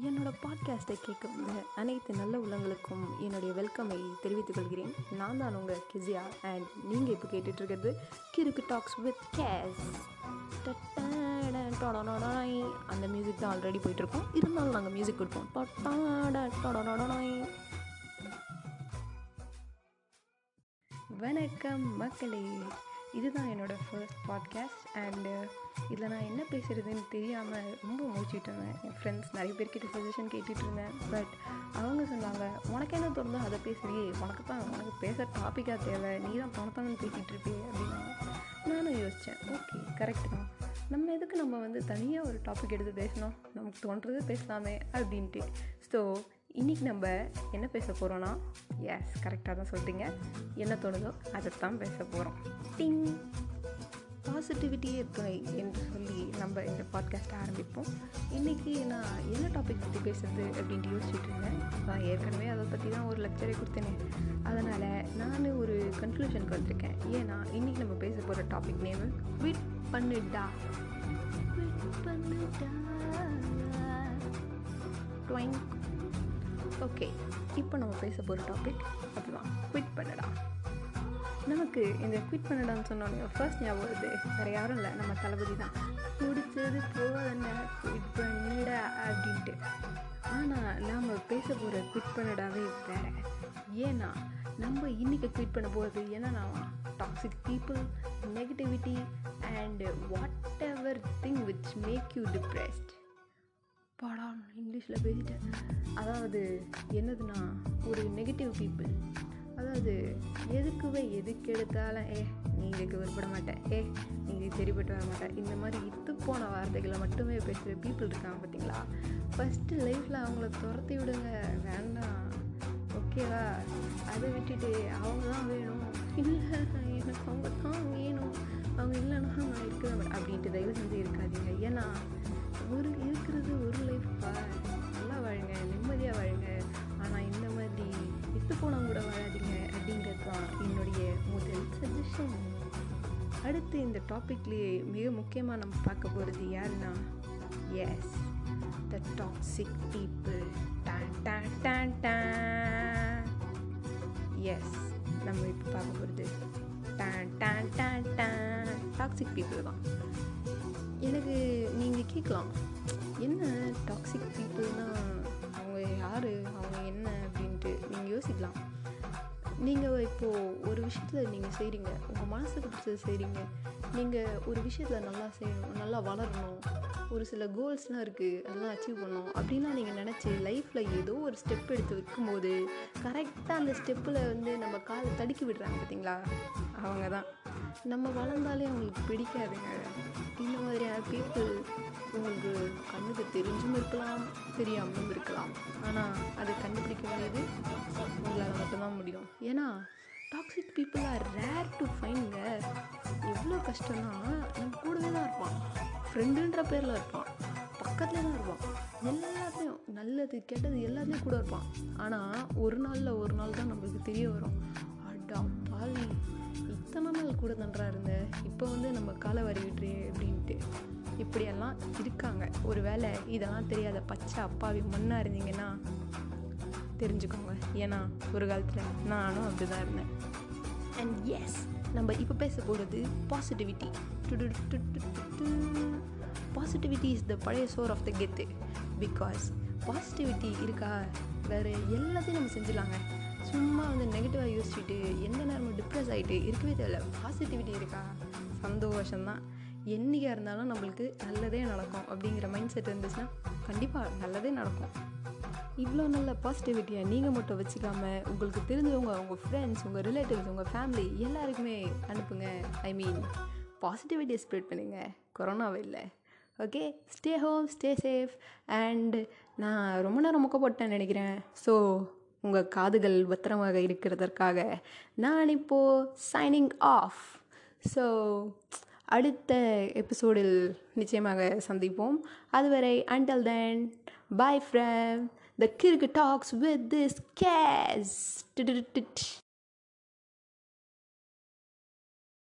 என்னோடய பாட்காஸ்ட்டை கேட்க அனைத்து நல்ல உள்ளங்களுக்கும் என்னுடைய வெல்கமை தெரிவித்துக் கொள்கிறேன். நான் தான் உங்கள் கிசியா அண்ட் நீங்கள் இப்போ கேட்டுட்ருக்கிறது கிறுக்கு டாக்ஸ் வித் கேஸ் அந்த மியூசிக் தான் ஆல்ரெடி போயிட்டுருக்கோம் இருந்தாலும் நாங்கள் மியூசிக் கொடுப்போம் வணக்கம் மக்களே இதுதான் என்னோடய ஃபர்ஸ்ட் பாட்காஸ்ட் அண்டு இதில் நான் என்ன பேசுகிறதுன்னு தெரியாமல் ரொம்ப முடிச்சுட்டு இருந்தேன். என் ஃப்ரெண்ட்ஸ் நிறைய பேர்கிட்ட சஜஷன் கேட்டுட்டு இருந்தேன். பட் அவங்க சொன்னாங்க உனக்கு என்ன தோணுதோ அதை பேசுறியே உனக்கு தான் உனக்கு பேச டாப்பிக்காக தேவை. நீ தான் பணத்தானு பேசிகிட்டு இருப்பே அப்படின்னா நானும் யோசித்தேன் ஓகே கரெக்ட் தான். நம்ம எதுக்கு நம்ம வந்து தனியாக ஒரு டாபிக் எடுத்து பேசணும்? நமக்கு தோன்றது பேசலாமே அப்படின்ட்டு. ஸோ இன்றைக்கி நம்ம என்ன பேச போகிறோன்னா எஸ் கரெக்டாக தான் சொல்கிறீங்க என்ன தோணுதோ அதைத்தான் பேச போகிறோம் டிங் பாசிட்டிவிட்டியே துணை என்று சொல்லி நம்ம இந்த பாட்காஸ்ட்டை ஆரம்பிப்போம். இன்றைக்கி நான் என்ன டாபிக் பற்றி பேசுறது அப்படின்ட்டு யோசிச்சுட்டு இருந்தேன் நான் ஏற்கனவே அதை பற்றி தான் ஒரு லெக்சரே கொடுத்தேனே. அதனால் நான் ஒரு கன்க்ளூஷனுக்கு வந்திருக்கேன். ஏன்னா இன்றைக்கி நம்ம பேச போகிற டாபிக் நேம் குவிட் பண்ணுடா. குவிட் பண்ணுடா. ட்வைங் ஓகே இப்போ நம்ம பேச போகிற டாபிக் அதுதான் குவிட் பண்ணடா. நமக்கு இந்த குவிட் பண்ணடான்னு சொன்னோன்னே ஃபர்ஸ்ட் ஞாபகம் வருது. வேறு யாரும் இல்லை நம்ம தளபதி தான். பிடிச்சது போதண்ண குவிட் பண்ணிடா அப்படின்ட்டு. ஆனால் நாம் பேச போகிற குவிட் பண்ணடாவே வேறு. ஏன்னா நம்ம இன்றைக்கி குவிட் பண்ண போகிறது என்னன்னா toxic people negativity and whatever thing which make you depressed பாடா இங்கிலீஷில் பேசிட்டேன். அதாவது என்னதுன்னா ஒரு நெகட்டிவ் பீப்புள் அதாவது எதுக்குவே எதுக்கு எடுத்தாலும் ஏ நீ இதுக்கு விருப்பட மாட்டேன் ஏ நீ சரிப்பட்டு வர மாட்டேன் இந்த மாதிரி இத்து போன வார்த்தைகளை மட்டுமே பேசுகிற பீப்புள் இருக்காங்க பார்த்தீங்களா? ஃபஸ்ட்டு லைஃப்பில் அவங்கள துரத்தி விடுங்க வேண்டாம். ஓகேவா அதை விட்டுட்டு அவங்க தான் வேணும். இல்லை எனக்கு அவங்க தான் வேணும். அவங்க இல்லைன்னா நான் இருக்கவே மாட்டேன் அப்படின்ட்டு தயவு செஞ்சு இருக்காதீங்க. ஏன்னா ஒரு இருக்கிறது ஒரு லைஃப்பா நல்லா வாழுங்க நிம்மதியாக வாழுங்க. ஆனால் இந்த மாதிரி வித்து போனவங்க கூட வாழாதீங்க அப்படிங்கிறது தான் என்னுடைய முதல் சஜஷன் அடுத்து இந்த டாப்பிக்லேயே மிக முக்கியமாக நம்ம பார்க்க போகிறது யாருன்னா? எஸ் த டாக்ஸிக் பீப்புள் டான் டான் டான் டான் எஸ் நம்ம இப்போ பார்க்க போகிறது டான் டான் டான் டான் டாக்ஸிக் பீப்புள் தான். எனக்கு நீங்கள் கேட்கலாம். என்ன டாக்ஸிக் பீப்புள்னா ஒரு நீங்கள் செய்கிறீங்க உங்கள் மனசுக்கு பிடிச்சது செய்கிறீங்க நீங்கள் ஒரு விஷயத்தில் நல்லா செய்யணும் நல்லா வளரணும். ஒரு சில கோல்ஸ்லாம் இருக்குது அதெல்லாம் அச்சீவ் பண்ணணும் அப்படின்லாம் நீங்கள் நினச்சி லைஃப்பில் ஏதோ ஒரு ஸ்டெப் எடுத்து வைக்கும்போது கரெக்டாக அந்த ஸ்டெப்பில் வந்து நம்ம காலை தடுக்கி விடுறாங்க பார்த்தீங்களா அவங்க தான் நம்ம வளர்ந்தாலே அவங்களுக்கு பிடிக்காதுங்க. இந்த மாதிரியான பீப்புள் உங்களுக்கு கண்ணுக்கு தெரிஞ்சும் இருக்கலாம் தெரியாமலும் இருக்கலாம். ஆனால் அதை கண்டுபிடிக்க வேண்டியது உங்களால் மட்டும்தான் முடியும். ஏன்னா toxic people are rare to ஃபைனுங்க எவ்வளோ கஷ்டம்னா நம்ம கூடவே தான் இருப்பான். ஃப்ரெண்டுன்ற பேரில் இருப்பான். பக்கத்தில் தான் இருப்பான். எல்லாத்தையும் நல்லது கெட்டது எல்லாத்தையும் கூட இருப்பான். ஆனால் ஒரு நாளில் ஒரு நாள் தான் நம்மளுக்கு தெரிய வரும். அடா பாலி இத்தனை நாள் கூட தண்டா இருந்த. இப்போ வந்து நம்ம காலை வரி விட்டுரு அப்படின்ட்டு. இப்படியெல்லாம் இருக்காங்க. ஒரு வேளை இதெல்லாம் தெரியாத பச்சை அப்பாவி மண்ணாக இருந்தீங்கன்னா தெரிஞ்சுக்கோங்க. ஏன்னா ஒரு காலத்தில் நானும் அப்படி தான் இருந்தேன். அண்ட் எஸ் நம்ம இப்போ பேச போகிறது பாசிட்டிவிட்டி பாசிட்டிவிட்டி இஸ் த பழைய சோர் ஆஃப் த கெத்து பிகாஸ் பாசிட்டிவிட்டி இருக்கா? வேறு எல்லாத்தையும் நம்ம செஞ்சிடலாங்க. சும்மா வந்து நெகட்டிவாக யோசிச்சுட்டு எந்த நேரமும் டிப்ரெஸ் ஆகிட்டு இருக்கவே தேவையில்ல. பாசிட்டிவிட்டி இருக்கா? சந்தோஷம்தான். என்றைக்காக இருந்தாலும் நம்மளுக்கு நல்லதே நடக்கும். அப்படிங்கிற மைண்ட் செட் இருந்துச்சுன்னா கண்டிப்பாக நல்லதே நடக்கும். இவ்வளோ நல்ல பாசிட்டிவிட்டியை நீங்கள் மட்டும் வச்சுக்காமல் உங்களுக்கு தெரிஞ்சவங்க உங்கள் ஃப்ரெண்ட்ஸ் உங்கள் ரிலேட்டிவ்ஸ் உங்கள் ஃபேமிலி எல்லாருக்குமே அனுப்புங்க. ஐ மீன் பாசிட்டிவிட்டியை ஸ்ப்ரெட் பண்ணுங்க. கொரோனாவே இல்லை. Okay stay home stay safe and நான் ரொம்ப நேரம் முக்க போட்டேன்னு நினைக்கிறேன். ஸோ உங்கள் காதுகள் பத்திரமாக இருக்கிறதற்காக நான் இப்போது சைனிங் ஆஃப் ஸோ அடுத்த எபிசோடில் நிச்சயமாக சந்திப்போம். அதுவரை until then bye friend the Kirk talks with this case